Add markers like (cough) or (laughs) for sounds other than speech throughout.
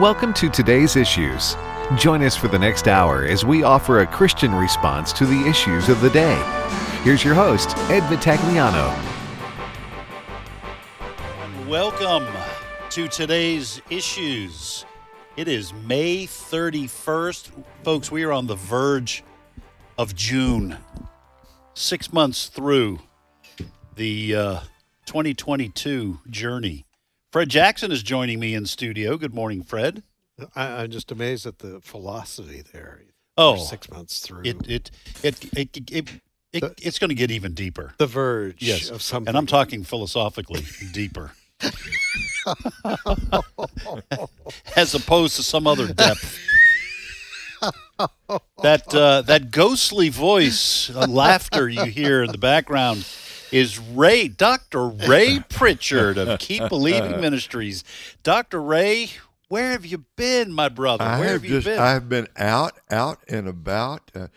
Welcome to today's issues. Join us for the next hour as we offer a Christian response to the issues of the day. Here's your host, Ed Vitagliano. Welcome to today's issues. It is May 31st. Folks, we are on the verge of June. Six months through the uh, 2022 journey. Fred Jackson is joining me in studio. Good morning, Fred. I, I'm just amazed at the velocity there. Oh, six months through It it it it, it, it, it The- it's going to get even deeper. the verge Yes, of something. and I'm talking philosophically deeper, (laughs) as opposed to some other depth. that uh, that ghostly voice, uh, laughter you hear in the background is Ray, Doctor Ray (laughs) Pritchard of Keep Believing (laughs) Ministries. Doctor Ray, where have you been, my brother? I where have have you just been? I've been out, out and about. Uh,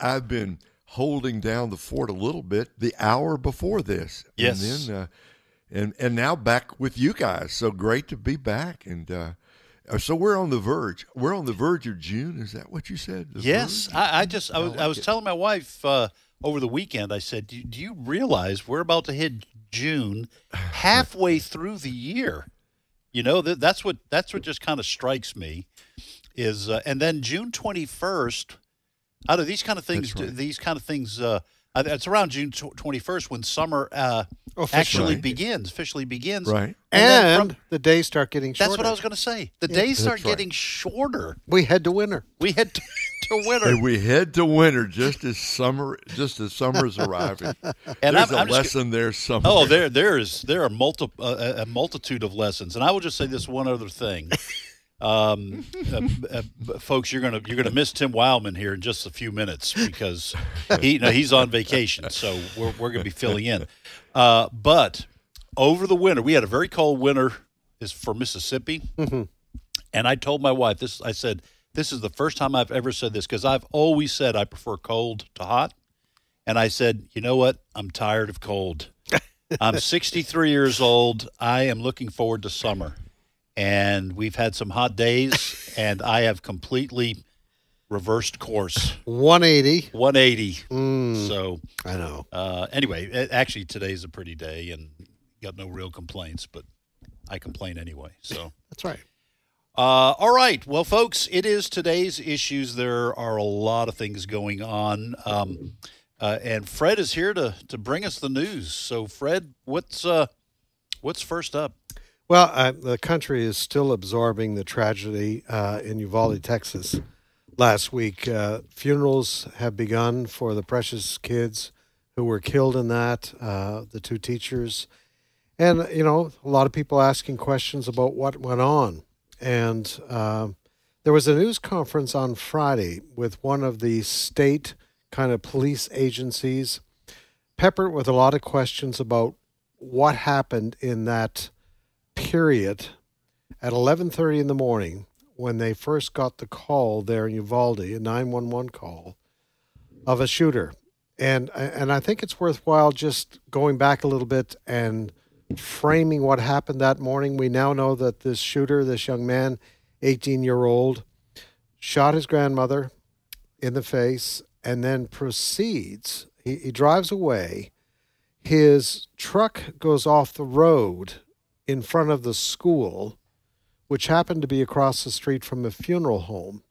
I've been holding down the fort a little bit the hour before this. Yes. And then uh, and and now back with you guys. So great to be back and uh uh, so we're on the verge. We're on the verge of June. Is that what you said? The Yes. I, I just I like I was it. telling my wife uh, over the weekend. I said, do, "Do you realize we're about to hit June, (sighs) halfway through the year? You know that that's what that's what just kind of strikes me is, uh, and then June twenty first. Out of these kind of things, right. these kind of things. Uh, uh, it's around June twenty first when summer uh, actually Right. begins. Officially begins. Right. And, and from- the days start getting shorter. that's what I was going to say. The days start That's right. getting shorter. We head to winter. We head to, (laughs) to winter. And we head to winter just as summer just as summer's arriving. (laughs) And There's I'm- a I'm just- lesson there somewhere. Oh, there, there is, there are multi, uh, a multitude of lessons, and I will just say this one other thing, (laughs) um, uh, uh, folks. You're gonna, you're gonna miss Tim Wildmon here in just a few minutes because he, you know, he's on vacation, so we're, we're gonna be filling in. Uh, but over the winter, we had a very cold winter, is for Mississippi, and I told my wife this. I said, this is the first time I've ever said this because I've always said I prefer cold to hot. And I said, you know what? I'm tired of cold. I'm (laughs) 63 years old. I am looking forward to summer. And we've had some hot days, (laughs) and I have completely reversed course 180. 180. Mm, So, I know. uh, anyway, actually, today's a pretty day and got no real complaints, but I complain anyway. So. (laughs) That's right. Uh, all right. Well, folks, it is today's issues. There are a lot of things going on. Um, uh, and Fred is here to, to bring us the news. So, Fred, what's uh, what's first up? Well, uh, the country is still absorbing the tragedy uh, in Uvalde, Texas. Last week, uh, funerals have begun for the precious kids who were killed in that, uh, the two teachers. And, you know, a lot of people asking questions about what went on. And uh, there was a news conference on Friday with one of the state kind of police agencies, peppered with a lot of questions about what happened in that period at 11:30 in the morning when they first got the call there in Uvalde, a 911 call of a shooter. And and I think it's worthwhile just going back a little bit and framing what happened that morning. We now know that this shooter, this young man, 18-year-old, shot his grandmother in the face and then proceeds he, he drives away his truck goes off the road in front of the school, which happened to be across the street from the funeral home.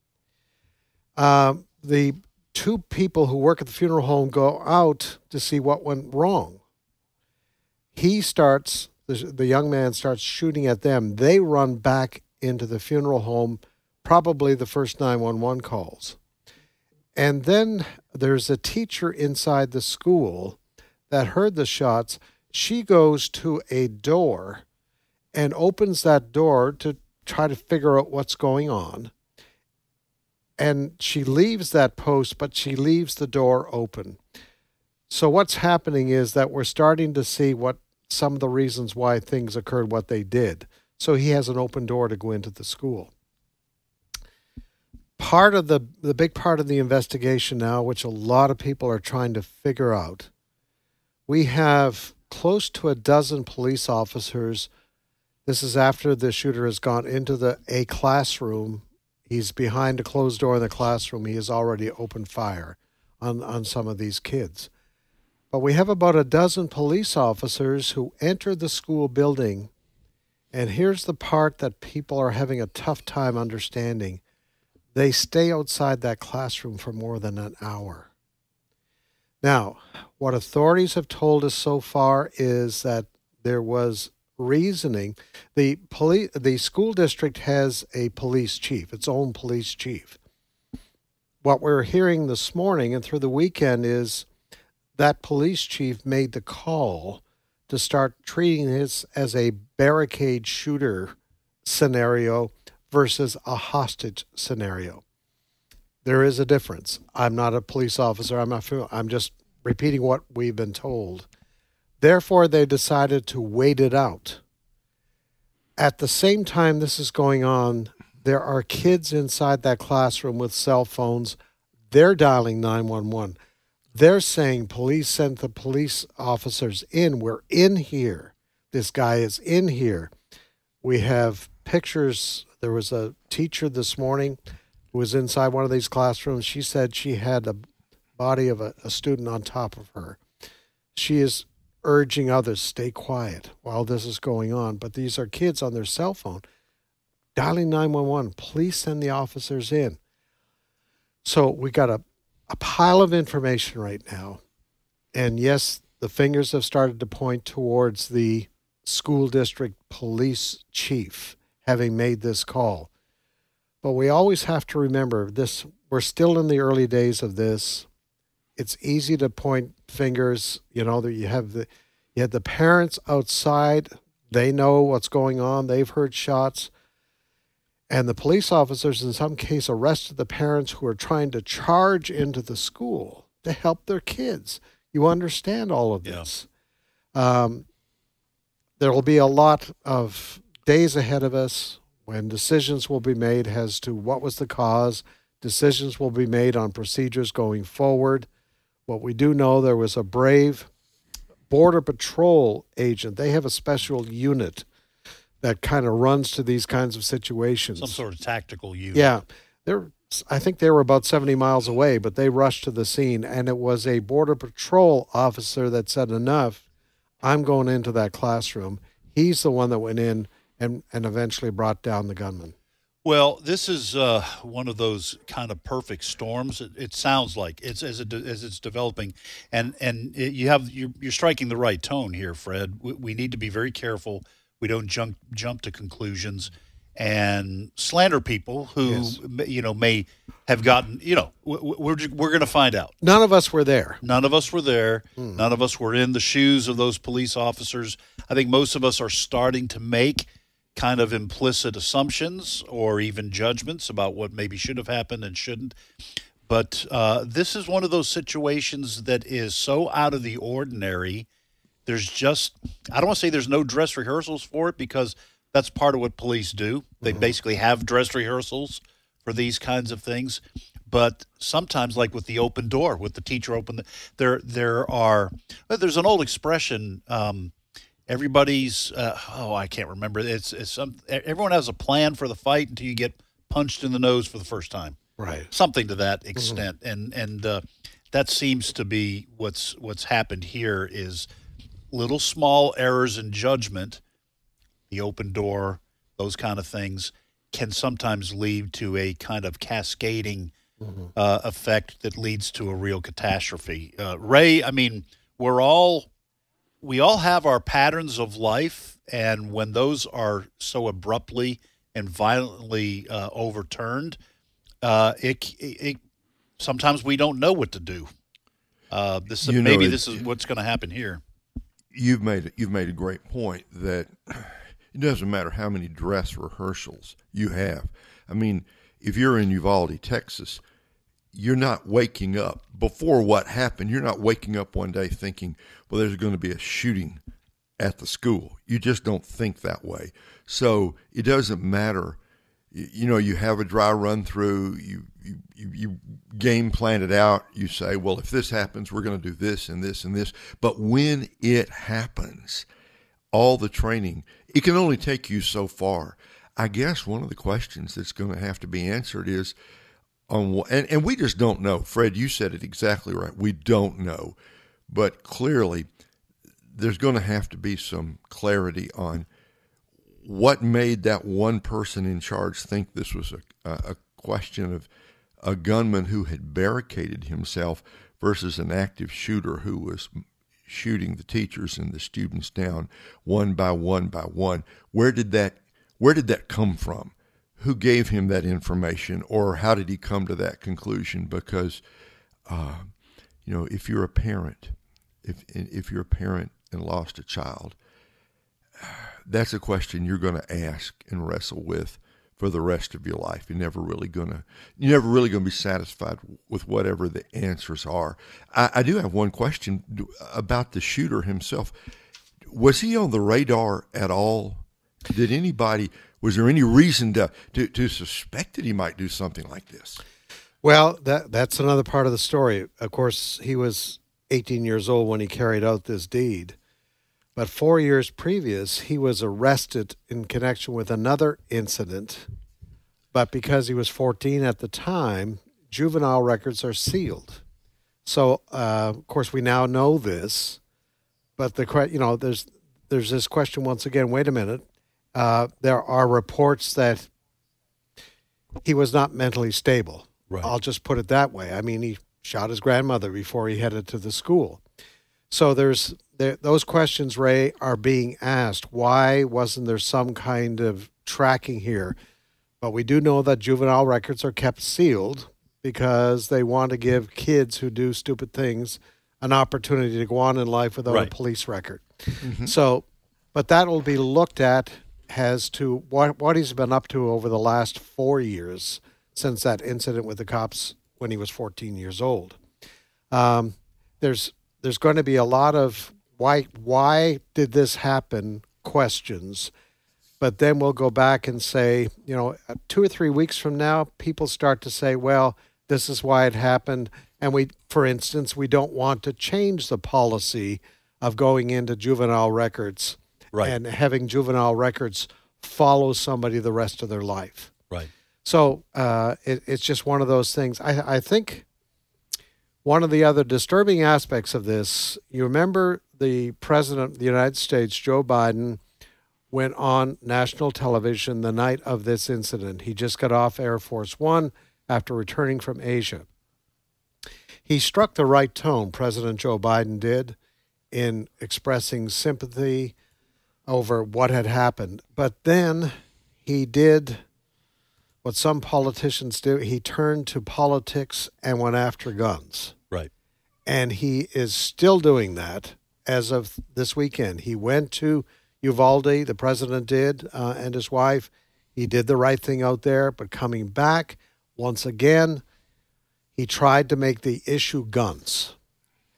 Um, the two people who work at the funeral home go out to see what went wrong. He starts, the, the young man starts shooting at them. They run back into the funeral home, probably the first 911 calls. And then there's a teacher inside the school that heard the shots. She goes to a door and opens that door to try to figure out what's going on. And she leaves that post, but she leaves the door open. So, what's happening is that we're starting to see what some of the reasons why things occurred what they did. So, he has an open door to go into the school part of the the big part of the investigation now, which a lot of people are trying to figure out, we have close to a dozen police officers This is after the shooter has gone into the a classroom. He's behind a closed door in the classroom. He has already opened fire on, on some of these kids. But we have about a dozen police officers who entered the school building. And here's the part that people are having a tough time understanding they stay outside that classroom for more than an hour. Now, what authorities have told us so far is that there was reasoning. The police, the school district has a police chief, its own police chief. What we're hearing this morning and through the weekend is that police chief made the call to start treating this as a barricade shooter scenario versus a hostage scenario. There is a difference. I'm not a police officer. I'm not. I'm just repeating what we've been told. Therefore, they decided to wait it out. At the same time this is going on, there are kids inside that classroom with cell phones. They're dialing 911. They're saying police sent the police officers in. We're in here. This guy is in here. We have pictures. There was a teacher this morning who was inside one of these classrooms. She said she had a body of a, a student on top of her. She is urging others stay quiet while this is going on, but these are kids on their cell phone dialing 911. Please send the officers in. So we got a, a pile of information right now. And yes, the fingers have started to point towards the school district police chief having made this call. But we always have to remember this we're still in the early days of this it's easy to point fingers. You know that you have the you have the parents outside. They know what's going on. They've heard shots. And the police officers, in some case, arrested the parents who are trying to charge into the school to help their kids. You understand all of this. Yeah. Um, there will be a lot of days ahead of us when decisions will be made as to what was the cause. Decisions will be made on procedures going forward. What we do know there was a brave Border Patrol agent. They have a special unit that kind of runs to these kinds of situations. Some sort of tactical unit. Yeah. They're I think they were about 70 miles away, but they rushed to the scene and it was a border patrol officer that said enough, I'm going into that classroom. He's the one that went in and and eventually brought down the gunman. Well, this is uh, one of those kind of perfect storms. It, it sounds like it's as it as it's developing, and and it, you have you're, you're, striking the right tone here, Fred. We, we, need to be very careful. We don't jump jump to conclusions and slander people who yes. you know may have gotten you know we're we're going to find out. None of us were there. None of us were there. Hmm. None of us were in the shoes of those police officers. I think most of us are starting to make kind of implicit assumptions or even judgments about what maybe should have happened and shouldn't. But uh, this is one of those situations that is so out of the ordinary. There's just, I don't want to say there's no dress rehearsals for it because that's part of what police do. They mm-hmm. basically have dress rehearsals for these kinds of things. But sometimes, like with the open door, with the teacher open, the, there there are there's an old expression. Um, everybody's uh, oh I can't remember it's it's some everyone has a plan for the fight until you get punched in the nose for the first time right something to that mm-hmm. extent mm-hmm. and and uh, that seems to be what's what's happened here is little small errors in judgment the open door those kind of things can sometimes lead to a kind of cascading mm-hmm. uh, effect that leads to a real catastrophe uh, ray I mean we're all we all have our patterns of life, and when those are so abruptly and violently uh, overturned, uh, it, it, sometimes we don't know what to do. Uh, this you maybe this is what's going to happen here. You've made you've made a great point that it doesn't matter how many dress rehearsals you have. I mean, if you're in Uvalde, Texas, you're not waking up before what happened. You're not waking up one day thinking, well, there's going to be a shooting at the school. You just don't think that way. So it doesn't matter. You, know, you have a dry run through, you, you, you game plan it out. You say, well, if this happens, we're going to do this and this and this. But when it happens, all the training, it can only take you so far. I guess one of the questions that's going to have to be answered is on what, and, and we just don't know. Fred, you said it exactly right. We don't know. But clearly, there's going to have to be some clarity on what made that one person in charge think this was a, a question of a gunman who had barricaded himself versus an active shooter who was shooting the teachers and the students down one by one by one. Where did that where did that come from? Who gave him that information, or how did he come to that conclusion? Because, uh, you know, if you're a parent, if if you're a parent and lost a child, that's a question you're going to ask and wrestle with for the rest of your life. You're never really gonna you're never really gonna be satisfied with whatever the answers are. I, I do have one question about the shooter himself. Was he on the radar at all? Did anybody was there any reason to, to, to suspect that he might do something like this? Well, that that's another part of the story. Of course, he was 18 years old when he carried out this deed. But four years previous, he was arrested in connection with another incident. But because he was 14 at the time, juvenile records are sealed. So, uh, of course, we now know this. But the you know, there's there's this question once again. Wait a minute. Uh, there are reports that he was not mentally stable. Right. I'll just put it that way. I mean, he shot his grandmother before he headed to the school. So there's there, those questions, Ray, are being asked. Why wasn't there some kind of tracking here? But we do know that juvenile records are kept sealed because they want to give kids who do stupid things an opportunity to go on in life without Right. a police record. So, but that will be looked at as to what what he's been up to over the last four years since that incident with the cops when he was 14 years old. Um, there's there's going to be a lot of why why did this happen questions but then we'll go back and say you know two or three weeks from now people start to say well this is why it happened and we for instance we don't want to change the policy of going into juvenile records Right. and having juvenile records follow somebody the rest of their life Right. so uh, it, it's just one of those things. I, I think one of the other disturbing aspects of this, you remember the President of the United States, Joe Biden, went on national television the night of this incident. He just got off Air Force One after returning from Asia. He struck the right tone, President Joe Biden did, in expressing sympathy over what had happened. But then he did what some politicians do. He turned to politics and went after guns. Right. And he is still doing that as of this weekend. He went to Uvalde, the president did, uh, and his wife. He did the right thing out there, but coming back once again, he tried to make the issue guns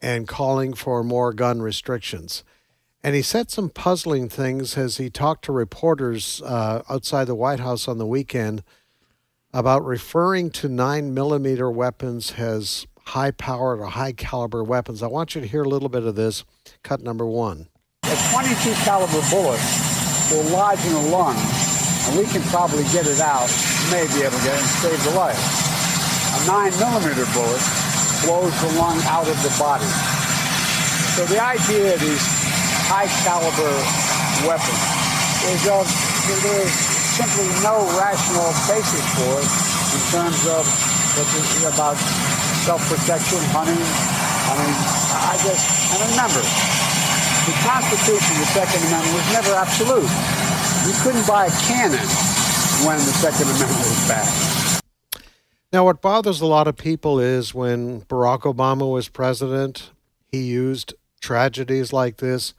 and calling for more gun restrictions. And he said some puzzling things as he talked to reporters uh, outside the White House on the weekend about referring to nine millimeter weapons as high powered or high caliber weapons. I want you to hear a little bit of this. Cut number one. A 22 caliber bullet will lodge in a lung, and we can probably get it out, may be able to get it and save the life. A 9 millimeter bullet blows the lung out of the body. So the idea of these high caliber weapons is of there is simply no rational basis for it in terms of about self-protection, hunting. I mean, I just, and remember, the Constitution, the Second Amendment, was never absolute. You couldn't buy a cannon when the Second Amendment was passed. Now, what bothers a lot of people is when Barack Obama was president, he used tragedies like this.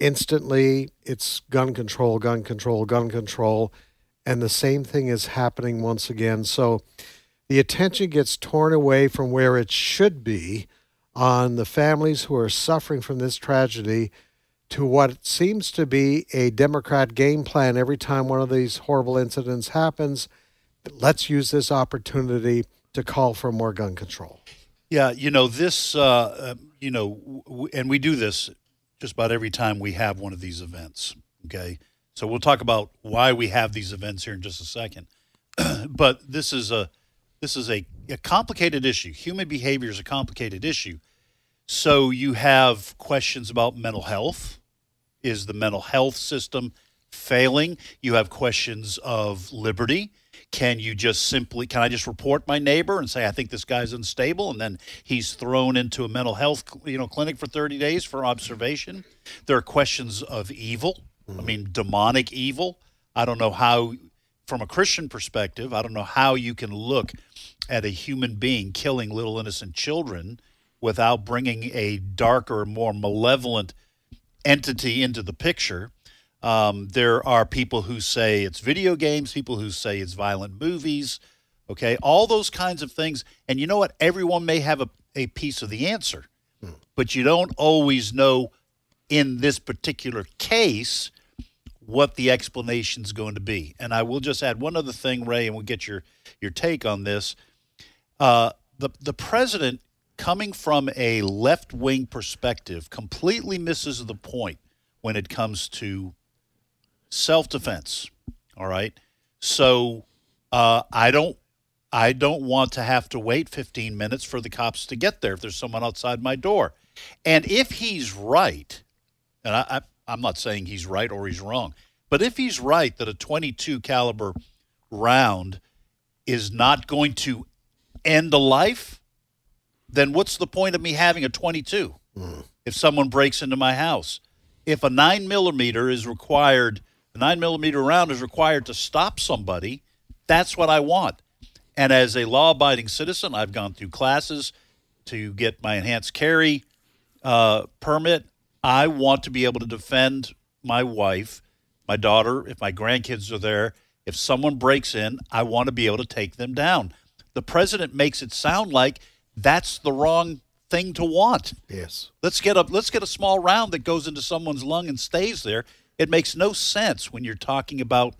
Instantly, it's gun control, gun control, gun control. And the same thing is happening once again. So the attention gets torn away from where it should be on the families who are suffering from this tragedy to what seems to be a Democrat game plan every time one of these horrible incidents happens. Let's use this opportunity to call for more gun control. Yeah, you know this. Uh, uh, you know, and we do this just about every time we have one of these events. Okay, So we'll talk about why we have these events here in just a second. (clears throat) but this is a this is a, a complicated issue. Human behavior is a complicated issue. So you have questions about mental health. Is the mental health system failing? You have questions of liberty. Can you just simply, can I just report my neighbor and say, I think this guy's unstable? And then he's thrown into a mental health you know, clinic for 30 days for observation. There are questions of evil. I mean, demonic evil. I don't know how, from a Christian perspective, I don't know how you can look at a human being killing little innocent children without bringing a darker, more malevolent entity into the picture. Um, there are people who say it's video games, people who say it's violent movies, okay, all those kinds of things. And you know what? Everyone may have a, a piece of the answer, but you don't always know in this particular case what the explanation is going to be. And I will just add one other thing, Ray, and we'll get your, your take on this. Uh, the, the president, coming from a left wing perspective, completely misses the point when it comes to self defense. All right. So uh, I don't I don't want to have to wait 15 minutes for the cops to get there if there's someone outside my door. And if he's right, and I, I, I'm not saying he's right or he's wrong, but if he's right that a 22 caliber round is not going to end a life, then what's the point of me having a 22 if someone breaks into my house? If a nine millimeter is required, a nine millimeter round is required to stop somebody, that's what I want. And as a law abiding citizen, I've gone through classes to get my enhanced carry uh, permit. I want to be able to defend my wife, my daughter, if my grandkids are there. If someone breaks in, I want to be able to take them down. The president makes it sound like that's the wrong thing to want. Yes. Let's get a let's get a small round that goes into someone's lung and stays there. It makes no sense when you're talking about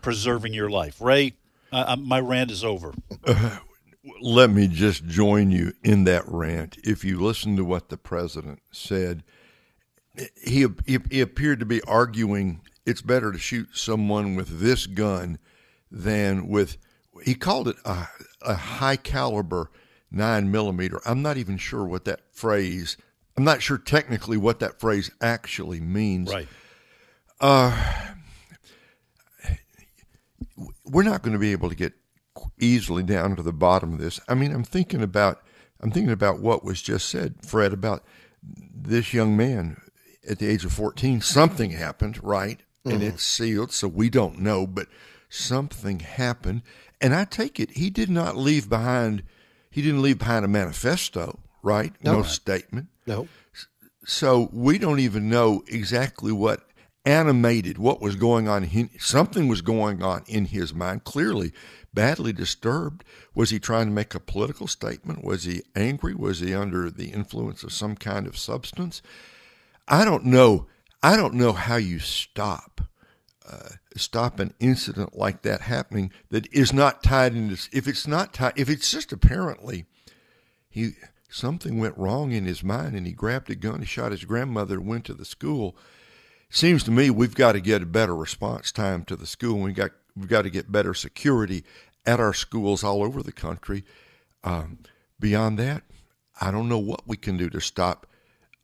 preserving your life. Ray, uh, my rant is over. (laughs) Let me just join you in that rant. If you listen to what the president said, he, he, he appeared to be arguing it's better to shoot someone with this gun than with, he called it a, a high caliber nine millimeter. I'm not even sure what that phrase, I'm not sure technically what that phrase actually means. Right. Uh, we're not going to be able to get easily down to the bottom of this. I mean, I'm thinking about I'm thinking about what was just said, Fred, about this young man at the age of 14. Something happened, right? And mm-hmm. it's sealed, so we don't know, but something happened. And I take it he did not leave behind he didn't leave behind a manifesto, right? No. no statement. No. So we don't even know exactly what animated what was going on. in- Something was going on in his mind, clearly badly disturbed. Was he trying to make a political statement? Was he angry? Was he under the influence of some kind of substance? I don't know. I don't know how you stop uh, stop an incident like that happening that is not tied into. If it's not tied, if it's just apparently he something went wrong in his mind and he grabbed a gun, he shot his grandmother, went to the school. Seems to me we've got to get a better response time to the school. We got we've got to get better security at our schools all over the country. Um, beyond that, I don't know what we can do to stop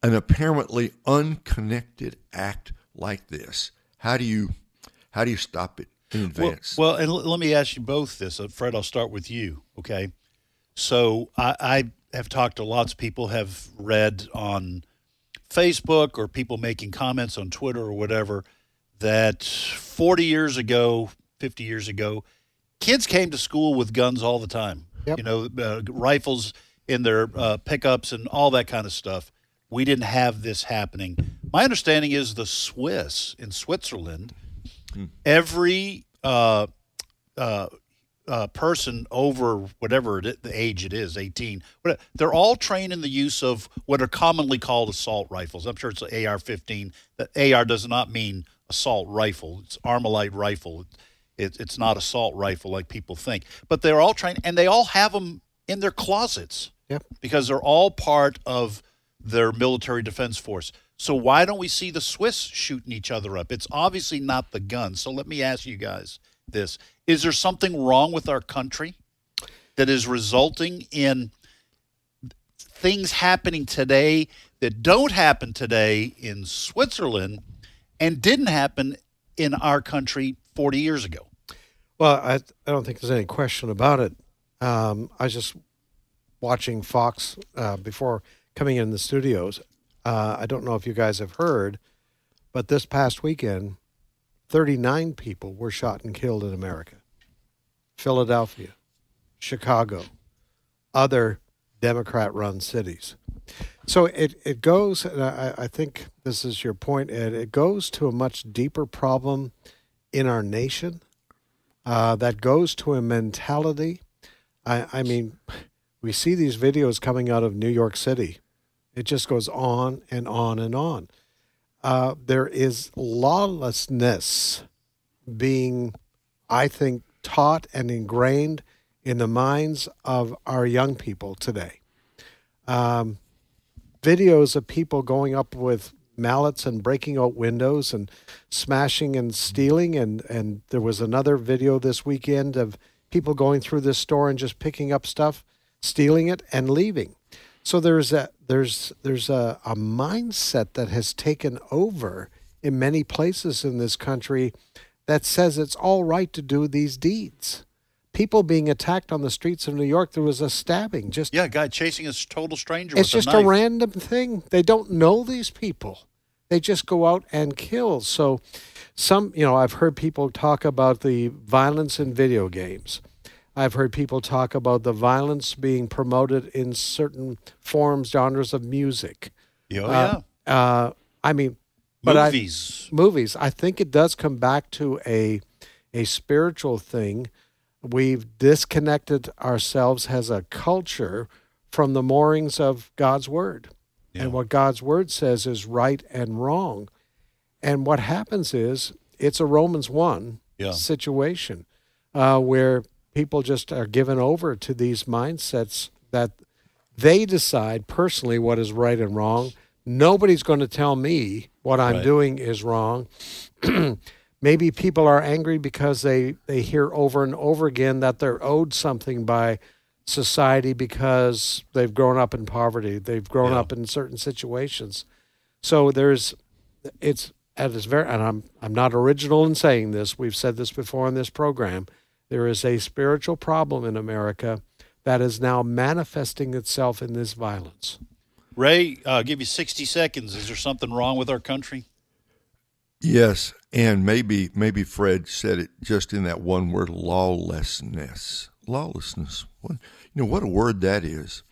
an apparently unconnected act like this. How do you how do you stop it in Well, advance? well, and l- let me ask you both this. Uh, Fred, I'll start with you. Okay. So I, I have talked to lots of people, have read on Facebook or people making comments on Twitter or whatever that 40 years ago, 50 years ago, kids came to school with guns all the time. Yep. You know, uh, rifles in their uh, pickups and all that kind of stuff. We didn't have this happening. My understanding is the Swiss in Switzerland, every uh, uh, person over whatever it, the age it is, 18, whatever, they're all trained in the use of what are commonly called assault rifles. I'm sure it's an AR-15. The AR does not mean assault rifle. It's Armalite rifle. It, it's not assault rifle like people think. But they're all trained, and they all have them in their closets Yep. because they're all part of their military defense force. So why don't we see the Swiss shooting each other up? It's obviously not the guns. So let me ask you guys this. Is there something wrong with our country that is resulting in things happening today that don't happen today in Switzerland and didn't happen in our country 40 years ago? Well, I, I don't think there's any question about it. Um, I was just watching Fox uh, before coming in the studios. Uh, I don't know if you guys have heard, but this past weekend, 39 people were shot and killed in America. Philadelphia, Chicago, other Democrat run cities. So it, it goes, and I, I think this is your point, Ed, it goes to a much deeper problem in our nation uh, that goes to a mentality. I, I mean, we see these videos coming out of New York City. It just goes on and on and on. Uh, there is lawlessness being, I think, taught and ingrained in the minds of our young people today. Um, videos of people going up with mallets and breaking out windows and smashing and stealing and and there was another video this weekend of people going through this store and just picking up stuff stealing it and leaving so there's a there's there's a, a mindset that has taken over in many places in this country that says it's all right to do these deeds people being attacked on the streets of New York. There was a stabbing. Just yeah, a guy chasing a total stranger. It's just a, a, random thing. They don't know these people. They just go out and kill. So, some you know, I've heard people talk about the violence in video games. I've heard people talk about the violence being promoted in certain forms, genres of music. Oh, uh, yeah. Uh, I mean, but movies. I, movies. I think it does come back to a a spiritual thing We've disconnected ourselves as a culture from the moorings of God's word. Yeah. And what God's word says is right and wrong. And what happens is it's a Romans 1 yeah. situation uh, where people just are given over to these mindsets that they decide personally what is right and wrong. Nobody's going to tell me what I'm right. doing is wrong. (clears throat) Maybe people are angry because they, they hear over and over again that they're owed something by society because they've grown up in poverty. They've grown yeah. up in certain situations. So there's it's at its very and I'm I'm not original in saying this. We've said this before in this program. There is a spiritual problem in America that is now manifesting itself in this violence. Ray, uh, I'll give you 60 seconds. Is there something wrong with our country? Yes, and maybe maybe Fred said it just in that one word lawlessness. Lawlessness. What, you know what a word that is.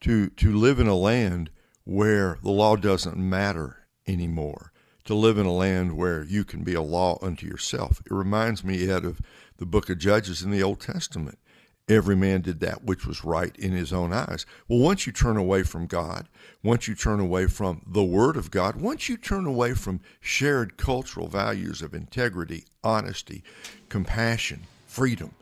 To to live in a land where the law doesn't matter anymore. To live in a land where you can be a law unto yourself. It reminds me, Ed, of the book of Judges in the Old Testament every man did that which was right in his own eyes. Well, once you turn away from God, once you turn away from the Word of God, once you turn away from shared cultural values of integrity, honesty, compassion, freedom,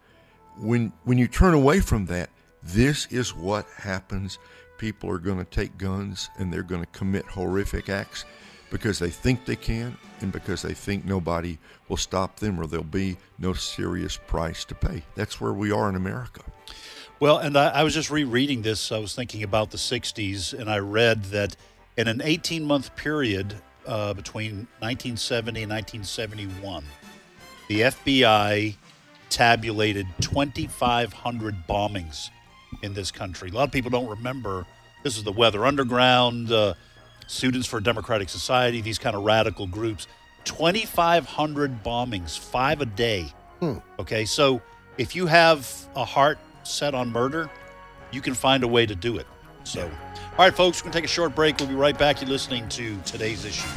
when, when you turn away from that, this is what happens. People are going to take guns and they're going to commit horrific acts because they think they can and because they think nobody will stop them or there'll be no serious price to pay. That's where we are in America. Well, and I, I was just rereading this. I was thinking about the 60s, and I read that in an 18 month period uh, between 1970 and 1971, the FBI tabulated 2,500 bombings in this country. A lot of people don't remember. This is the Weather Underground. Uh, Students for Democratic Society, these kind of radical groups. 2,500 bombings, five a day. Hmm. Okay, so if you have a heart set on murder, you can find a way to do it. So, all right, folks, we're going to take a short break. We'll be right back. You're listening to today's issue.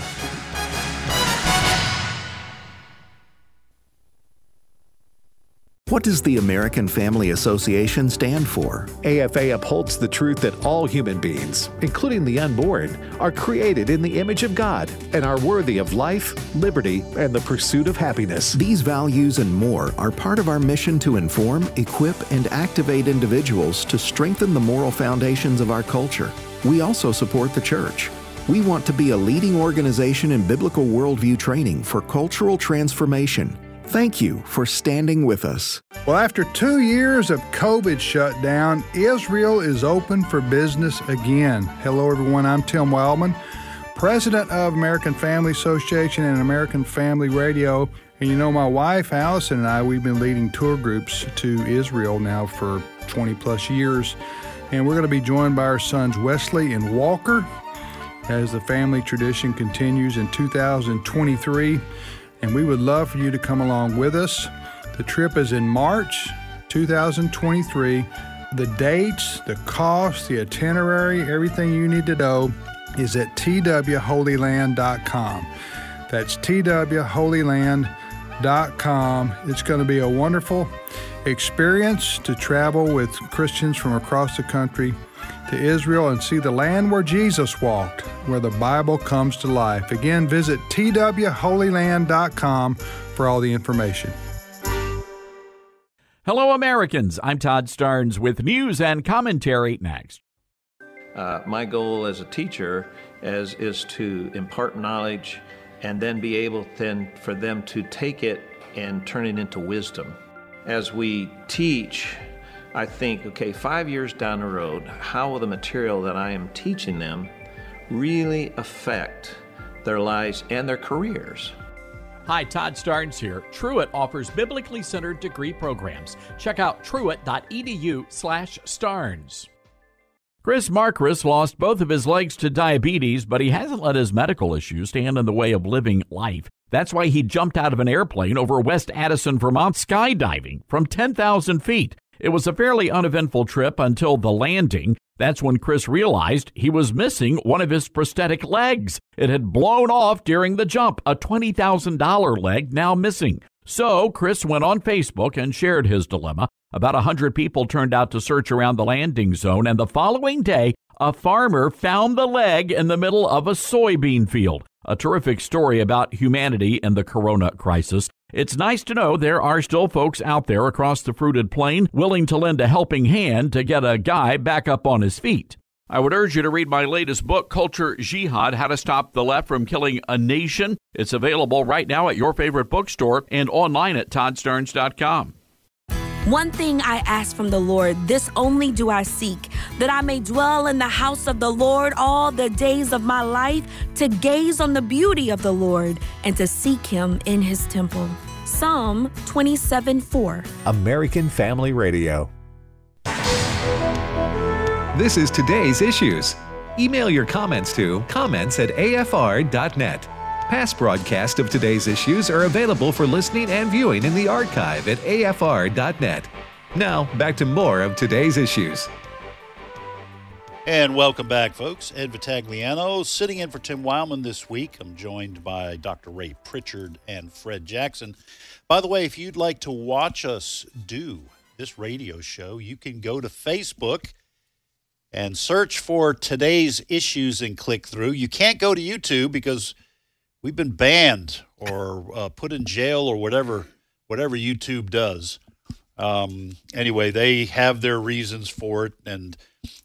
What does the American Family Association stand for? AFA upholds the truth that all human beings, including the unborn, are created in the image of God and are worthy of life, liberty, and the pursuit of happiness. These values and more are part of our mission to inform, equip, and activate individuals to strengthen the moral foundations of our culture. We also support the church. We want to be a leading organization in biblical worldview training for cultural transformation. Thank you for standing with us. Well, after two years of COVID shutdown, Israel is open for business again. Hello, everyone. I'm Tim Wildmon, president of American Family Association and American Family Radio. And you know, my wife Allison and I, we've been leading tour groups to Israel now for 20 plus years. And we're going to be joined by our sons Wesley and Walker as the family tradition continues in 2023 and we would love for you to come along with us. The trip is in March 2023. The dates, the cost, the itinerary, everything you need to know is at twholyland.com. That's twholyland.com. It's going to be a wonderful experience to travel with Christians from across the country to Israel and see the land where Jesus walked, where the Bible comes to life. Again, visit twholyland.com for all the information. Hello, Americans. I'm Todd Starnes with news and commentary next. Uh, my goal as a teacher is, is to impart knowledge and then be able then for them to take it and turn it into wisdom. As we teach, I think, okay, five years down the road, how will the material that I am teaching them really affect their lives and their careers? Hi, Todd Starnes here. Truett offers biblically centered degree programs. Check out truett.edu slash starnes. Chris Marquardt lost both of his legs to diabetes, but he hasn't let his medical issues stand in the way of living life. That's why he jumped out of an airplane over West Addison, Vermont, skydiving from 10,000 feet. It was a fairly uneventful trip until the landing. That's when Chris realized he was missing one of his prosthetic legs. It had blown off during the jump, a $20,000 leg now missing. So Chris went on Facebook and shared his dilemma. About a hundred people turned out to search around the landing zone, and the following day, a farmer found the leg in the middle of a soybean field. A terrific story about humanity and the corona crisis. It's nice to know there are still folks out there across the fruited plain willing to lend a helping hand to get a guy back up on his feet. I would urge you to read my latest book, Culture Jihad How to Stop the Left from Killing a Nation. It's available right now at your favorite bookstore and online at toddstarnes.com. One thing I ask from the Lord, this only do I seek, that I may dwell in the house of the Lord all the days of my life, to gaze on the beauty of the Lord and to seek him in his temple. Psalm 27 4. American Family Radio. This is today's issues. Email your comments to comments at afr.net. Past broadcasts of today's issues are available for listening and viewing in the archive at afr.net. Now, back to more of today's issues. And welcome back, folks. Ed Vitagliano sitting in for Tim Wildmon this week. I'm joined by Dr. Ray Pritchard and Fred Jackson. By the way, if you'd like to watch us do this radio show, you can go to Facebook and search for today's issues and click through. You can't go to YouTube because we've been banned or uh, put in jail or whatever whatever YouTube does. Um, anyway, they have their reasons for it, and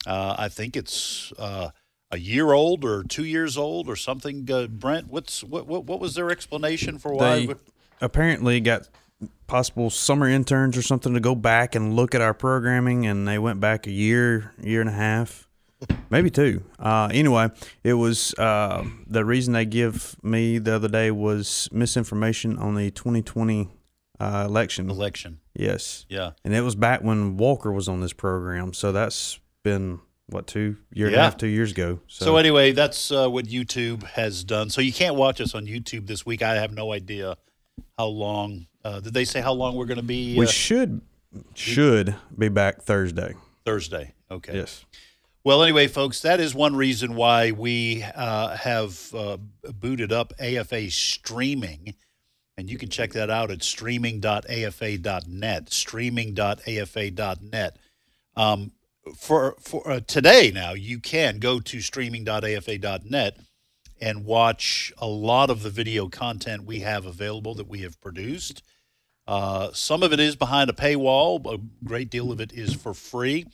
uh, I think it's uh, a year old or two years old or something. Uh, Brent, what's what, what what was their explanation for why? They apparently got possible summer interns or something to go back and look at our programming, and they went back a year, year and a half maybe two. Uh, anyway, it was uh, the reason they give me the other day was misinformation on the 2020 uh, election. Election. Yes. Yeah. And it was back when Walker was on this program, so that's been what two year and a half, two years ago. So, So anyway, that's uh, what YouTube has done. So you can't watch us on YouTube this week. I have no idea how long. Uh, did they say how long we're going to be? we uh, should should be back Thursday. Thursday. Okay. Yes. Well, anyway, folks, that is one reason why we uh, have uh, booted up AFA streaming. And you can check that out at streaming.afa.net, streaming.afa.net. Um, for for uh, today now, you can go to streaming.afa.net and watch a lot of the video content we have available that we have produced. Uh, some of it is behind a paywall, a great deal of it is for free.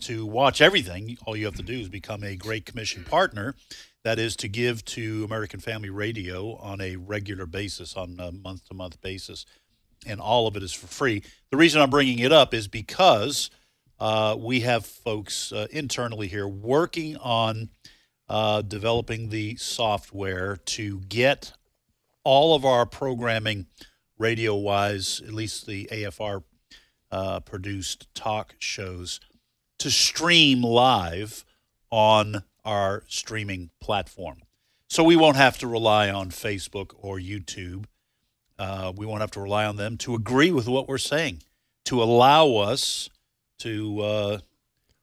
To watch everything, all you have to do is become a Great Commission partner. That is to give to American Family Radio on a regular basis, on a month to month basis. And all of it is for free. The reason I'm bringing it up is because uh, we have folks uh, internally here working on uh, developing the software to get all of our programming radio wise, at least the AFR uh, produced talk shows, to stream live on our streaming platform. So we won't have to rely on Facebook or YouTube. Uh, we won't have to rely on them to agree with what we're saying, to allow us to uh,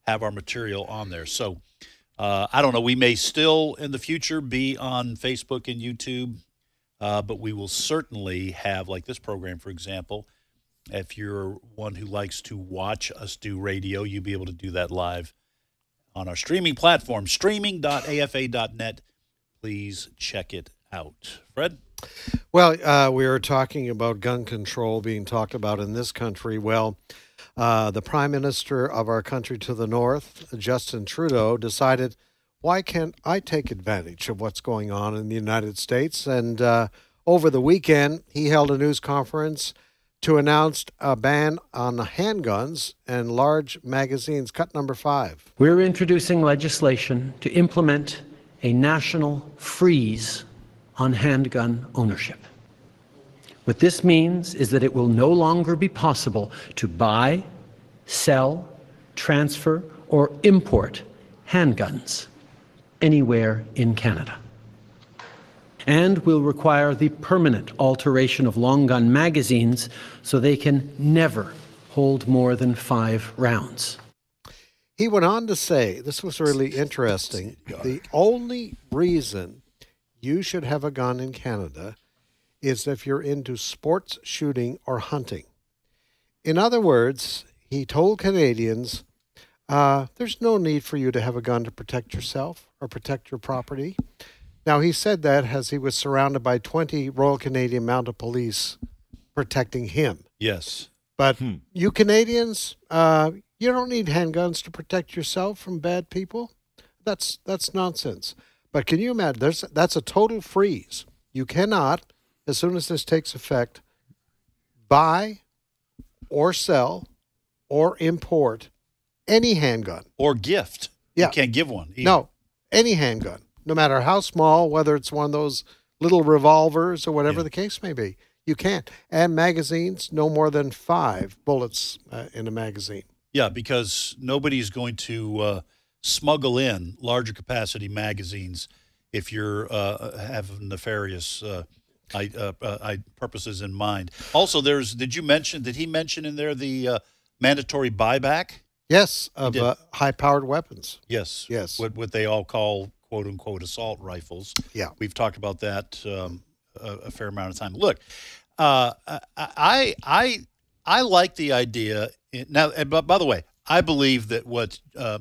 have our material on there. So uh, I don't know. We may still in the future be on Facebook and YouTube, uh, but we will certainly have, like this program, for example. If you're one who likes to watch us do radio, you'll be able to do that live on our streaming platform, streaming.afa.net. Please check it out. Fred? Well, uh, we were talking about gun control being talked about in this country. Well, uh, the prime minister of our country to the north, Justin Trudeau, decided, why can't I take advantage of what's going on in the United States? And uh, over the weekend, he held a news conference to announce a ban on handguns and large magazines. Cut number five. We're introducing legislation to implement a national freeze on handgun ownership. What this means is that it will no longer be possible to buy, sell, transfer, or import handguns anywhere in Canada. And will require the permanent alteration of long gun magazines so they can never hold more than five rounds. He went on to say, this was really interesting. The only reason you should have a gun in Canada is if you're into sports shooting or hunting. In other words, he told Canadians, uh, there's no need for you to have a gun to protect yourself or protect your property. Now, he said that as he was surrounded by 20 Royal Canadian Mounted Police protecting him. Yes. But you Canadians, uh, you don't need handguns to protect yourself from bad people. That's that's nonsense. But can you imagine? There's that's a total freeze. You cannot, as soon as this takes effect, buy or sell or import any handgun or gift. Yeah. You can't give one. either. No, any handgun, no matter how small, whether it's one of those little revolvers or whatever the case may be, you can't. And magazines, no more than five bullets uh, in a magazine. Yeah, because nobody's going to uh, smuggle in larger capacity magazines if you're uh, have nefarious uh, I, uh, uh, I purposes in mind. Also, there's did you mention did he mention in there the uh, mandatory buyback? Yes, of uh, high-powered weapons. Yes, Yes. What what they all call quote unquote assault rifles. Yeah. we've talked about that um, a, a fair amount of time. Look, uh, I I I like the idea. Now, and by, by the way, I believe that what uh,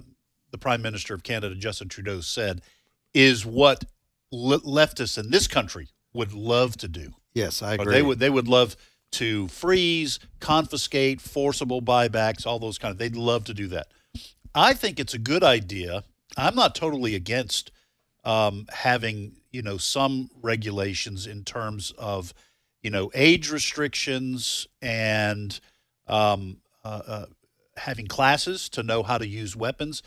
the Prime Minister of Canada, Justin Trudeau, said is what le- leftists in this country would love to do. Yes, I Or agree. They would they would love to freeze, confiscate, forcible buybacks, all those kind of. They'd love to do that. I think it's a good idea. I'm not totally against um, having you know some regulations in terms of you know age restrictions and um, uh, uh, having classes to know how to use weapons,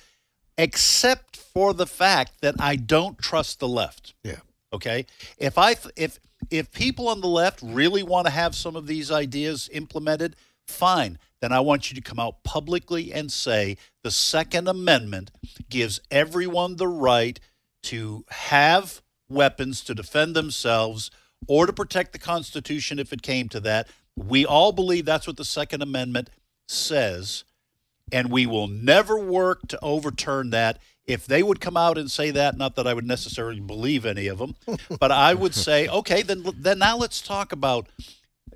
except for the fact that I don't trust the left. Yeah. Okay. If I if if people on the left really want to have some of these ideas implemented, fine. Then I want you to come out publicly and say the Second Amendment gives everyone the right to have weapons to defend themselves or to protect the Constitution if it came to that. We all believe that's what the Second Amendment says, and we will never work to overturn that. If they would come out and say that, not that I would necessarily believe any of them, (laughs) but I would say, okay, then then now let's talk about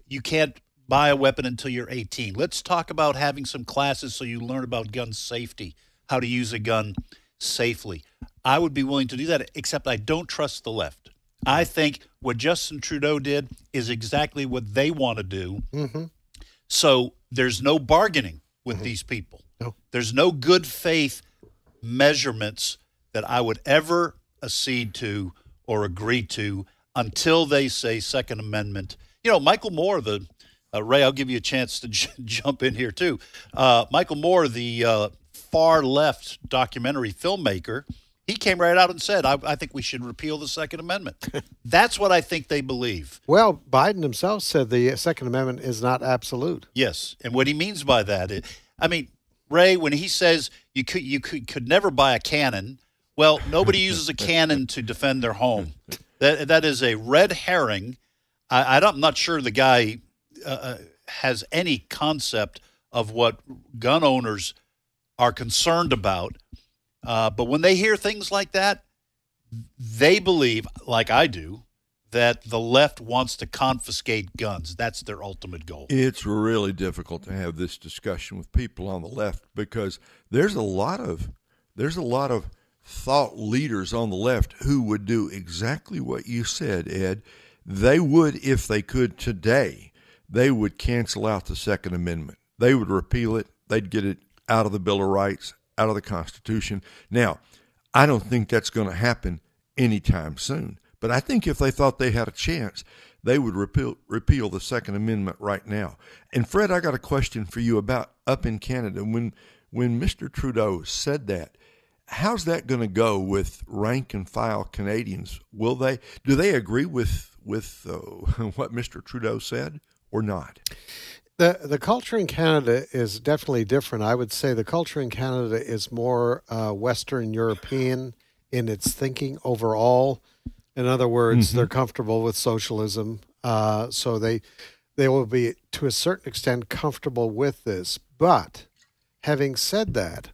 you can't buy a weapon until you're 18. Let's talk about having some classes so you learn about gun safety, how to use a gun safely. I would be willing to do that, except I don't trust the left. I think what Justin Trudeau did is exactly what they want to do. Mm-hmm. So there's no bargaining with these people. No. There's no good faith measurements that I would ever accede to or agree to until they say Second Amendment. You know, Michael Moore, the uh, Ray, I'll give you a chance to (laughs) j- jump in here too. Uh, Michael Moore, the uh, far left documentary filmmaker, he came right out and said, I, I think we should repeal the Second Amendment. (laughs) That's what I think they believe. Well, Biden himself said the Second Amendment is not absolute. Yes, and what he means by that, is, I mean, Ray, when he says you could you could, could never buy a cannon, well, nobody (laughs) uses a cannon to defend their home. (laughs) That that is a red herring. I, I don't, I'm not sure the guy uh, uh, has any concept of what gun owners are concerned about. Uh, but when they hear things like that, they believe, like I do, that the left wants to confiscate guns. That's their ultimate goal. It's really difficult to have this discussion with people on the left because there's a lot of there's a lot of thought leaders on the left who would do exactly what you said, Ed. They would, if they could today, they would cancel out the Second Amendment. They would repeal it. They'd get it out of the Bill of Rights, out of the Constitution. Now, I don't think that's going to happen anytime soon. But I think if they thought they had a chance, they would repeal, repeal the Second Amendment right now. And Fred, I got a question for you about up in Canada. When when Mr. Trudeau said that, how's that going to go with rank and file Canadians? Will they do they agree with with uh, (laughs) what Mr. Trudeau said or not? The the culture in Canada is definitely different. I would say the culture in Canada is more uh, Western European in its thinking overall. In other words, Mm-hmm. they're comfortable with socialism, uh, so they they will be to a certain extent comfortable with this. But having said that,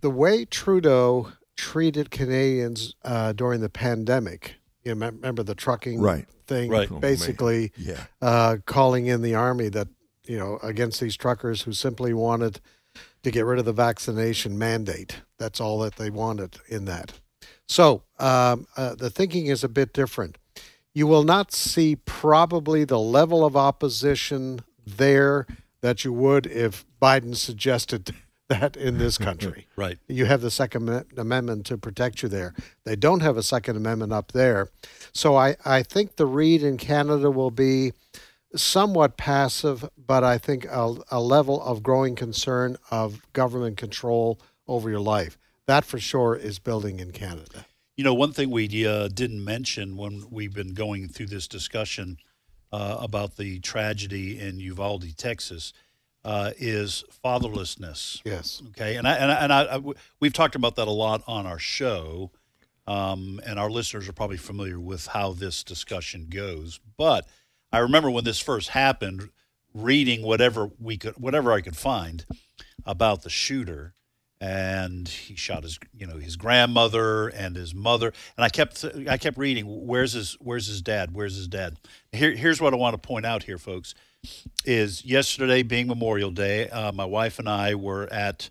the way Trudeau treated Canadians uh, during the pandemic, you remember the trucking Right. Thing, Right. Oh, basically Yeah. uh, calling in the army that you know against these truckers who simply wanted to get rid of the vaccination mandate. That's all that they wanted in that. So um, uh, the thinking is a bit different. You will not see probably the level of opposition there that you would if Biden suggested that in this (laughs) country. Right. You have the Second Amendment to protect you there. They don't have a Second Amendment up there. So I, I think the read in Canada will be somewhat passive, but I think a, a level of growing concern of government control over your life. That for sure is building in Canada. You know, one thing we uh, didn't mention when we've been going through this discussion uh, about the tragedy in Uvalde, Texas, uh, is fatherlessness. Yes. Okay, and I, and I, and I, I we've talked about that a lot on our show, um, and our listeners are probably familiar with how this discussion goes. But I remember when this first happened, reading whatever we could, whatever I could find about the shooter, and he shot his, you know, his grandmother and his mother, and I kept, I kept reading, where's his, where's his dad, where's his dad? Here, here's what I want to point out here, folks is yesterday being Memorial Day, uh, my wife and I were at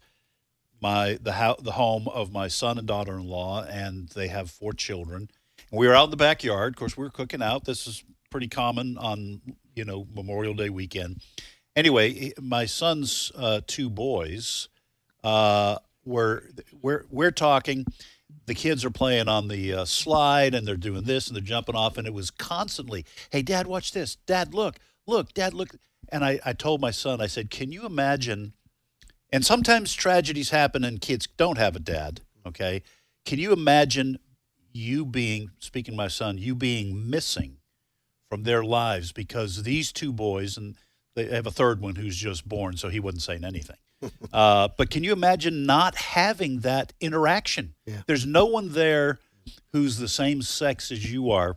my the ho- the home of my son and daughter-in-law, and they have four children. And we were out in the backyard. Of course, we were cooking out. This is pretty common on you know Memorial Day weekend. Anyway, my son's uh, two boys uh, were we're we're talking. The kids are playing on the uh, slide and they're doing this and they're jumping off, and it was constantly, "Hey, Dad, watch this! Dad, look, look, Dad, look!" And I, I told my son, I said, "Can you imagine?" And sometimes tragedies happen and kids don't have a dad. Okay, can you imagine you being speaking to my son, you being missing from their lives because these two boys and they have a third one who's just born, so he wasn't saying anything. (laughs) uh, but can you imagine not having that interaction? Yeah. There's no one there who's the same sex as you are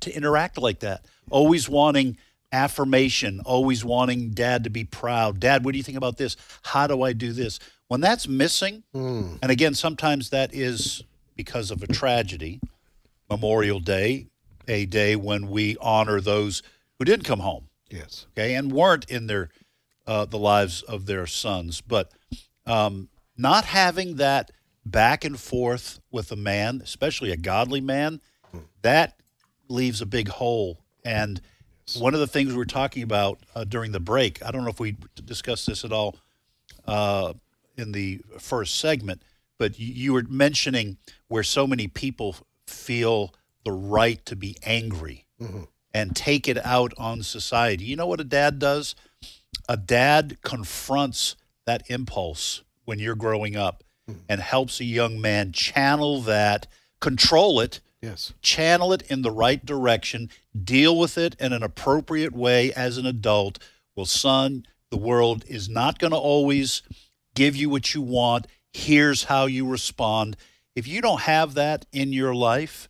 to interact like that. Always wanting affirmation, always wanting dad to be proud. Dad, what do you think about this? How do I do this? When that's missing, Hmm. and again, sometimes that is because of a tragedy. Memorial Day, a day when we honor those who didn't come home, Yes. okay, and weren't in their uh, the lives of their sons. But um, not having that back and forth with a man, especially a godly man, that leaves a big hole. And one of the things we were talking about uh, during the break, I don't know if we discussed this at all, uh, in the first segment, but you, you were mentioning where so many people feel the right to be angry and take it out on society. You know what a dad does? A dad confronts that impulse when you're growing up and helps a young man channel that, control it, Yes. channel it in the right direction, deal with it in an appropriate way as an adult. Well, son, the world is not going to always give you what you want. Here's how you respond. If you don't have that in your life,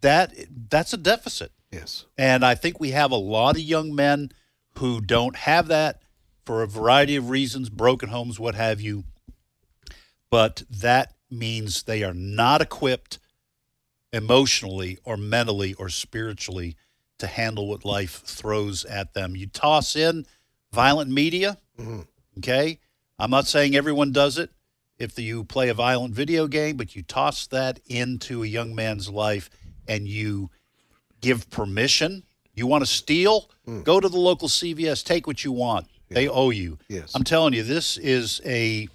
that that's a deficit. Yes. And I think we have a lot of young men who don't have that for a variety of reasons, broken homes, what have you. But that means they are not equipped emotionally or mentally or spiritually to handle what life throws at them. You toss in violent media, okay? I'm not saying everyone does it if you play a violent video game, but you toss that into a young man's life and you give permission. You want to steal? Go to the local CVS, take what you want. They owe you. Yes. I'm telling you, this is a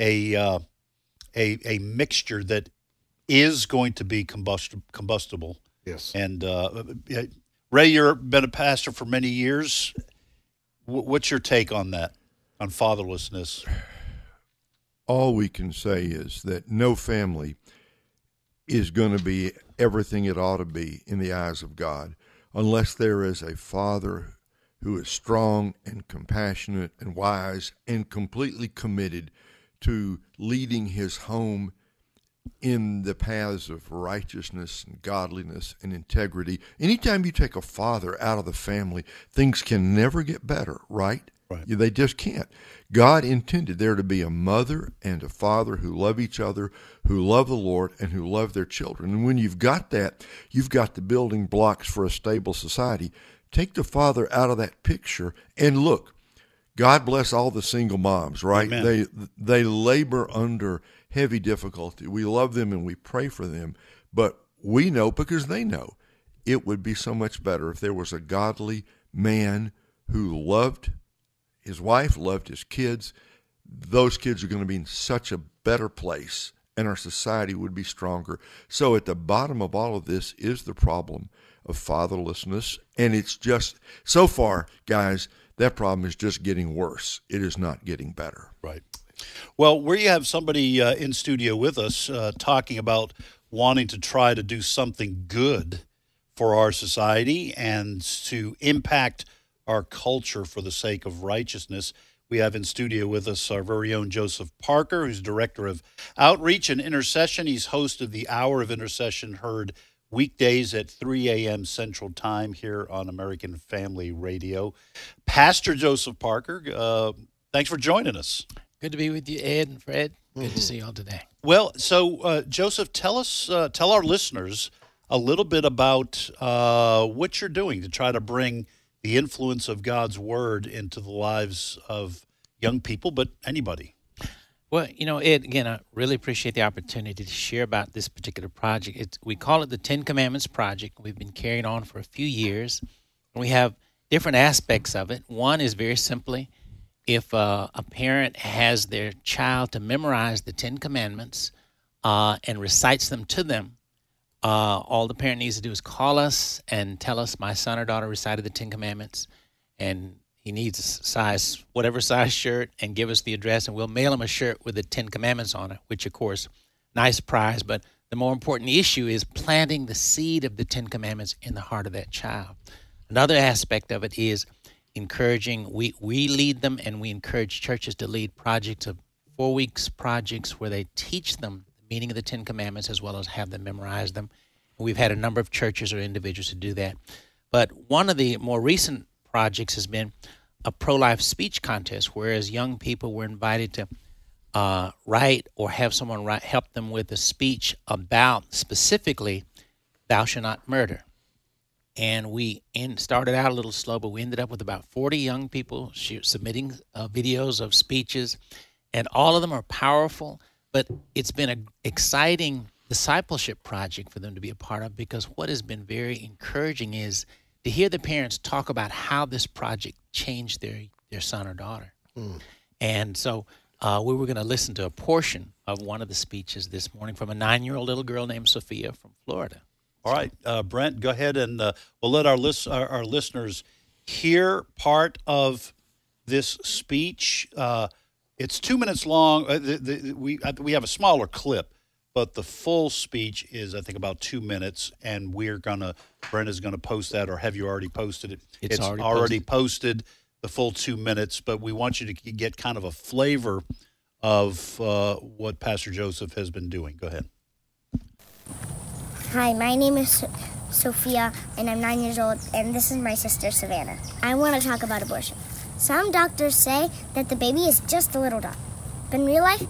a uh, a a mixture that is going to be combust- combustible. Yes. And uh, Ray, you've been a pastor for many years. Wh- What's your take on that, on fatherlessness? all we can say is that no family is going to be everything it ought to be in the eyes of God unless there is a father who is strong and compassionate and wise and completely committed to leading his home in the paths of righteousness and godliness and integrity. Anytime you take a father out of the family, things can never get better, right? Right. They just can't. God intended there to be a mother and a father who love each other, who love the Lord, and who love their children. And when you've got that, you've got the building blocks for a stable society. Take the father out of that picture and look. God bless all the single moms, right? Amen. They they labor under heavy difficulty. We love them and we pray for them, but we know because they know it would be so much better if there was a godly man who loved his wife, loved his kids. Those kids are going to be in such a better place and our society would be stronger. So at the bottom of all of this is the problem of fatherlessness and it's just so far guys that problem is just getting worse. It is not getting better. Right. Well, we have somebody uh, in studio with us uh, talking about wanting to try to do something good for our society and to impact our culture for the sake of righteousness. We have in studio with us our very own Joseph Parker, who's director of outreach and intercession. He's host of the Hour of Intercession, heard weekdays at 3 a.m. Central Time here on American Family Radio. Pastor Joseph Parker, uh, thanks for joining us. Good to be with you, Ed and Fred. Good to see you all today. Well, so uh, Joseph, tell us, uh, tell our listeners a little bit about uh, what you're doing to try to bring the influence of God's Word into the lives of young people, but anybody. Well, you know, Ed, again, I really appreciate the opportunity to share about this particular project. It's, we call it the Ten Commandments Project. We've been carrying on for a few years. and We have different aspects of it. One is very simply if uh, a parent has their child to memorize the Ten Commandments uh, and recites them to them, uh, all the parent needs to do is call us and tell us my son or daughter recited the Ten Commandments, and he needs a size whatever size shirt, and give us the address, and we'll mail him a shirt with the Ten Commandments on it. Which, of course, nice prize, but the more important issue is planting the seed of the Ten Commandments in the heart of that child. Another aspect of it is encouraging. We we lead them, and we encourage churches to lead projects of four weeks projects where they teach them the meaning of the Ten Commandments as well as have them memorize them. We've had a number of churches or individuals to do that. But one of the more recent projects has been a pro life speech contest, whereas young people were invited to uh, write or have someone write, help them with a speech about specifically thou shalt not murder. And we in, started out a little slow, but we ended up with about 40 young people shoot, submitting uh, videos of speeches, and all of them are powerful. But it's been an exciting discipleship project for them to be a part of because what has been very encouraging is to hear the parents talk about how this project changed their, their son or daughter. And so uh, we were going to listen to a portion of one of the speeches this morning from a nine year old little girl named Sophia from Florida. All right, uh, Brent, go ahead and uh, we'll let our, list, our, our listeners hear part of this speech. Uh, it's two minutes long. Uh, the, the, we uh, we have a smaller clip, but the full speech is I think about two minutes, and we're gonna Brenda's gonna post that, or have you already posted it? It's already posted. the full two minutes, but we want you to get kind of a flavor of uh, what Pastor Joseph has been doing. Go ahead. Hi, my name is Sophia, and I'm nine years old, and this is my sister Savannah. I want to talk about abortion. Some doctors say that the baby is just a little dot, but in real life,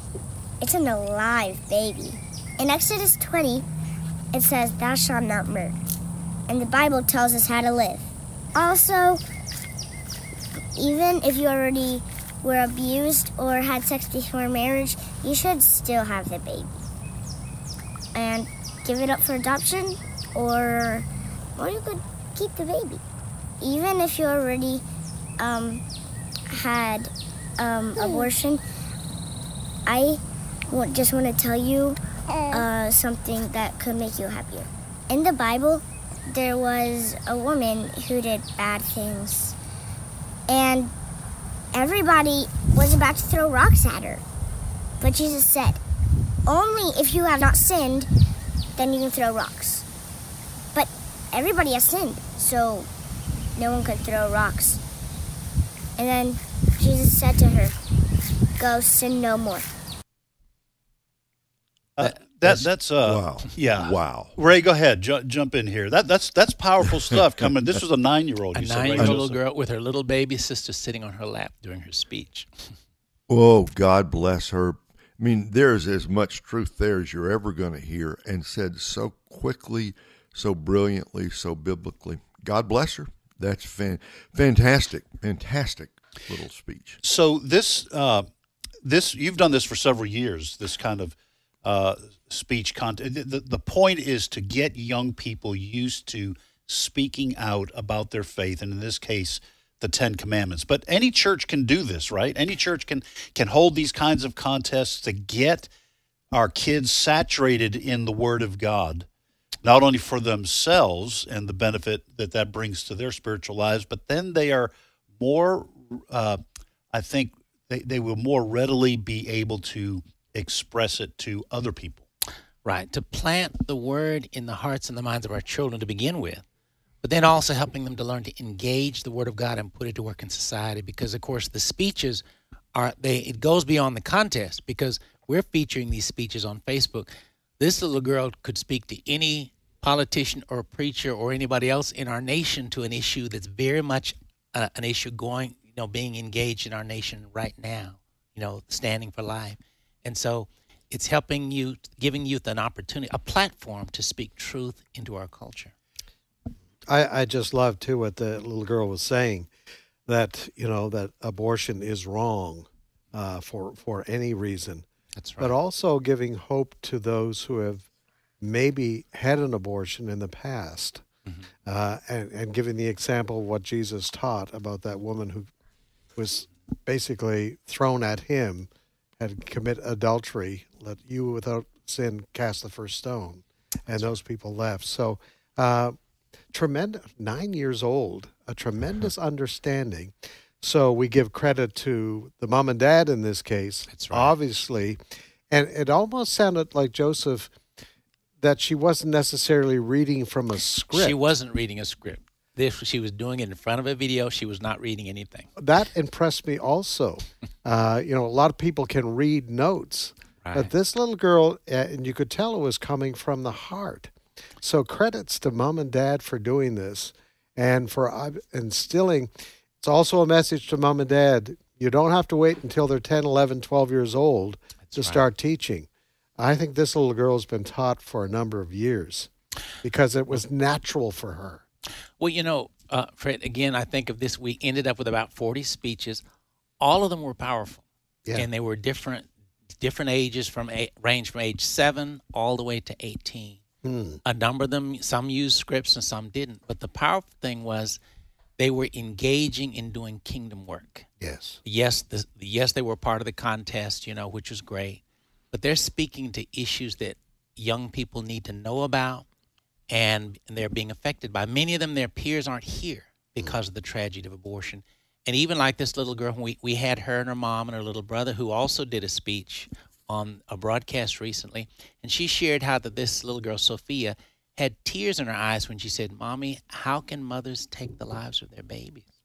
it's an alive baby. In Exodus 20, it says, Thou shalt not murder. And the Bible tells us how to live. Also, even if you already were abused or had sex before marriage, you should still have the baby. And give it up for adoption, or, or you could keep the baby. Even if you already um, had um, abortion, I w- just want to tell you uh, something that could make you happier. In the Bible, there was a woman who did bad things, and everybody was about to throw rocks at her. But Jesus said, Only if you have not sinned, then you can throw rocks. But everybody has sinned, so no one could throw rocks. And then Jesus said to her, Go sin no more. Uh, that that's uh wow. yeah Wow. Ray, go ahead, ju- jump in here. That that's that's powerful (laughs) stuff coming. This was a nine year old. A nine year old little girl with her little baby sister sitting on her lap during her speech. Oh, God bless her. I mean, there's as much truth there as you're ever going to hear, and said so quickly, so brilliantly, so biblically. God bless her. That's fan- fantastic, fantastic little speech. So this uh, this you've done this for several years. This kind of uh, speech content. The, the point is to get young people used to speaking out about their faith, and in this case, the Ten Commandments. But any church can do this, right? Any church can can hold these kinds of contests to get our kids saturated in the Word of God, not only for themselves and the benefit that that brings to their spiritual lives, but then they are more. Uh, I think they, they will more readily be able to express it to other people. Right. To plant the word in the hearts and the minds of our children to begin with, but then also helping them to learn to engage the word of God and put it to work in society. Because of course the speeches are they it goes beyond the contest because we're featuring these speeches on Facebook. This little girl could speak to any politician or preacher or anybody else in our nation to an issue that's very much uh, an issue going, you know, being engaged in our nation right now. You know, standing for life. And so it's helping you, giving youth an opportunity, a platform to speak truth into our culture. I, I just love too what the little girl was saying, that you know that abortion is wrong uh, for for any reason. That's right. But also giving hope to those who have maybe had an abortion in the past, uh, and and giving the example of what Jesus taught about that woman who was basically thrown at him had commit adultery. Let you without sin cast the first stone, and those people left. So. Uh, tremendous nine years old a tremendous understanding so we give credit to the mom and dad in this case That's right. obviously and it almost sounded like joseph that she wasn't necessarily reading from a script She wasn't reading a script. This she was doing it in front of a video. She was not reading anything. that impressed me also (laughs) uh, you know a lot of people can read notes Right. but this little girl uh, and you could tell it was coming from the heart so credits to mom and dad for doing this and for uh, instilling it's also a message to mom and dad you don't have to wait until they're 10 11 12 years old to start teaching i think this little girl's been taught for a number of years because it was natural for her Well, you know, uh, Fred, again, I think of this week ended up with about 40 speeches. All of them were powerful. Yeah. And they were different different ages from a, range from age 7 all the way to 18. Hmm. A number of them some used scripts and some didn't, but the powerful thing was they were engaging in doing kingdom work. Yes. Yes, the, yes, they were part of the contest, you know, which was great. But they're speaking to issues that young people need to know about and, and they're being affected by. Many of them, their peers aren't here because of the tragedy of abortion. And even like this little girl, we, we had her and her mom and her little brother who also did a speech on a broadcast recently. And she shared how that this little girl, Sophia, had tears in her eyes when she said, Mommy, how can mothers take the lives of their babies?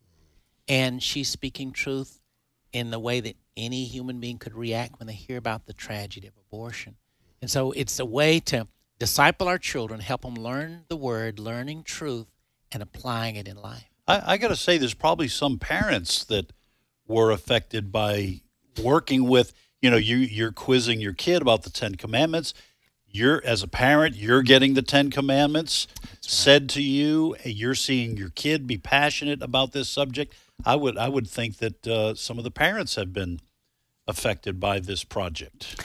And she's speaking truth in the way that any human being could react when they hear about the tragedy of abortion. And so it's a way to disciple our children, help them learn the word, learning truth, and applying it in life. I, I got to say, there's probably some parents that were affected by working with, you know, you, you're quizzing your kid about the Ten Commandments. You're, as a parent, you're getting the Ten Commandments said to you. You're seeing your kid be passionate about this subject. I would, I would think that uh, some of the parents have been affected by this project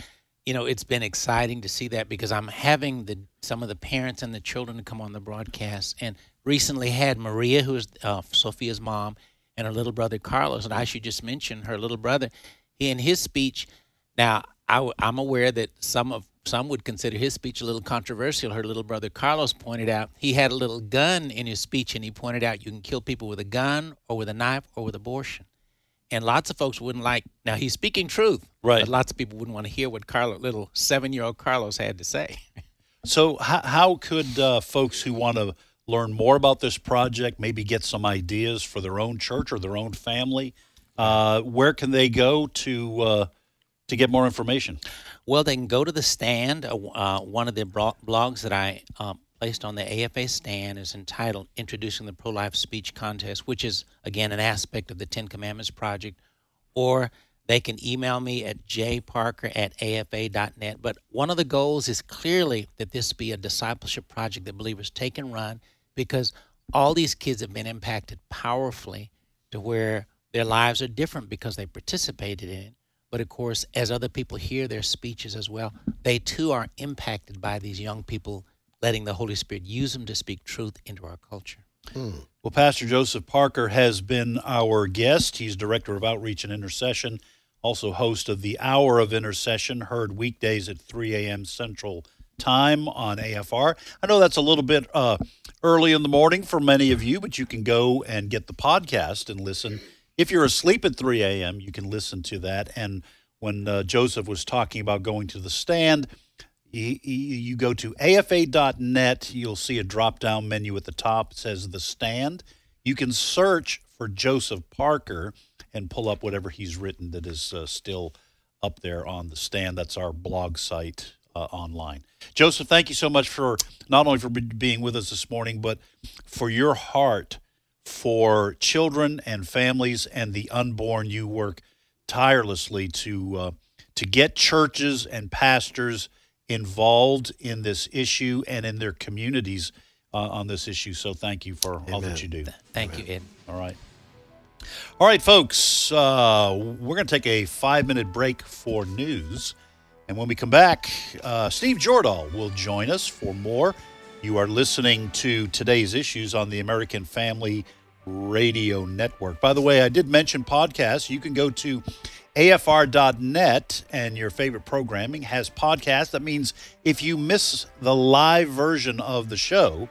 you know, it's been exciting to see that because I'm having the some of the parents and the children to come on the broadcast, and recently had Maria, who is uh, Sophia's mom, and her little brother Carlos. And I should just mention her little brother. He, in his speech, now I, I'm aware that some of some would consider his speech a little controversial. Her little brother Carlos pointed out he had a little gun in his speech, and he pointed out you can kill people with a gun or with a knife or with abortion and lots of folks wouldn't like. Now he's speaking truth, right? But lots of people wouldn't want to hear what Carlos, little seven-year-old Carlos, had to say. (laughs) so, how, how could uh, folks who want to learn more about this project, maybe get some ideas for their own church or their own family, uh, where can they go to uh, to get more information? Well, they can go to the stand. Uh, one of the blogs that I um, placed on the AFA stand is entitled Introducing the Pro Life Speech Contest, which is, again, an aspect of the Ten Commandments Project. Or they can email me at jparker at afa.net. But one of the goals is clearly that this be a discipleship project that believers take and run because all these kids have been impacted powerfully to where their lives are different because they participated in it. But of course, as other people hear their speeches as well, they too are impacted by these young people letting the Holy Spirit use them to speak truth into our culture. Hmm. Well, Pastor Joseph Parker has been our guest. He's Director of Outreach and Intercession, also host of the Hour of Intercession, heard weekdays at 3 a.m. Central Time on AFR. I know that's a little bit uh, early in the morning for many of you, but you can go and get the podcast and listen. If you're asleep at 3 a.m., you can listen to that. And when uh, Joseph was talking about going to the stand, you go to afa.net, you'll see a drop down menu at the top. It says The Stand. You can search for Joseph Parker and pull up whatever he's written that is uh, still up there on The Stand. That's our blog site uh, online. Joseph, thank you so much for not only for being with us this morning, but for your heart for children and families and the unborn. You work tirelessly to uh, to get churches and pastors involved in this issue and in their communities uh, on this issue. So thank you for Amen. all that you do. Thank Amen. you, Ed. All right. All right, folks, uh, we're going to take a five minute break for news. And when we come back, uh, Steve Jordahl will join us for more. You are listening to today's issues on the American Family Radio Network. By the way, I did mention podcasts. You can go to AFR.net and your favorite programming has podcasts. That means if you miss the live version of the show,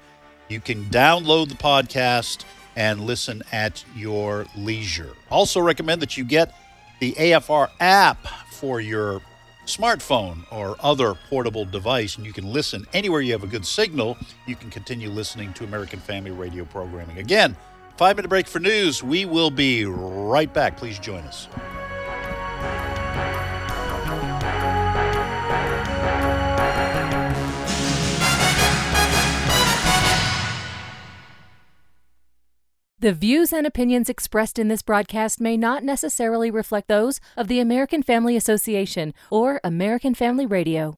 you can download the podcast and listen at your leisure. Also, recommend that you get the AFR app for your smartphone or other portable device, and you can listen anywhere you have a good signal. You can continue listening to American Family Radio programming. Again, five minute break for news. We will be right back. Please join us. The views and opinions expressed in this broadcast may not necessarily reflect those of the American Family Association or American Family Radio.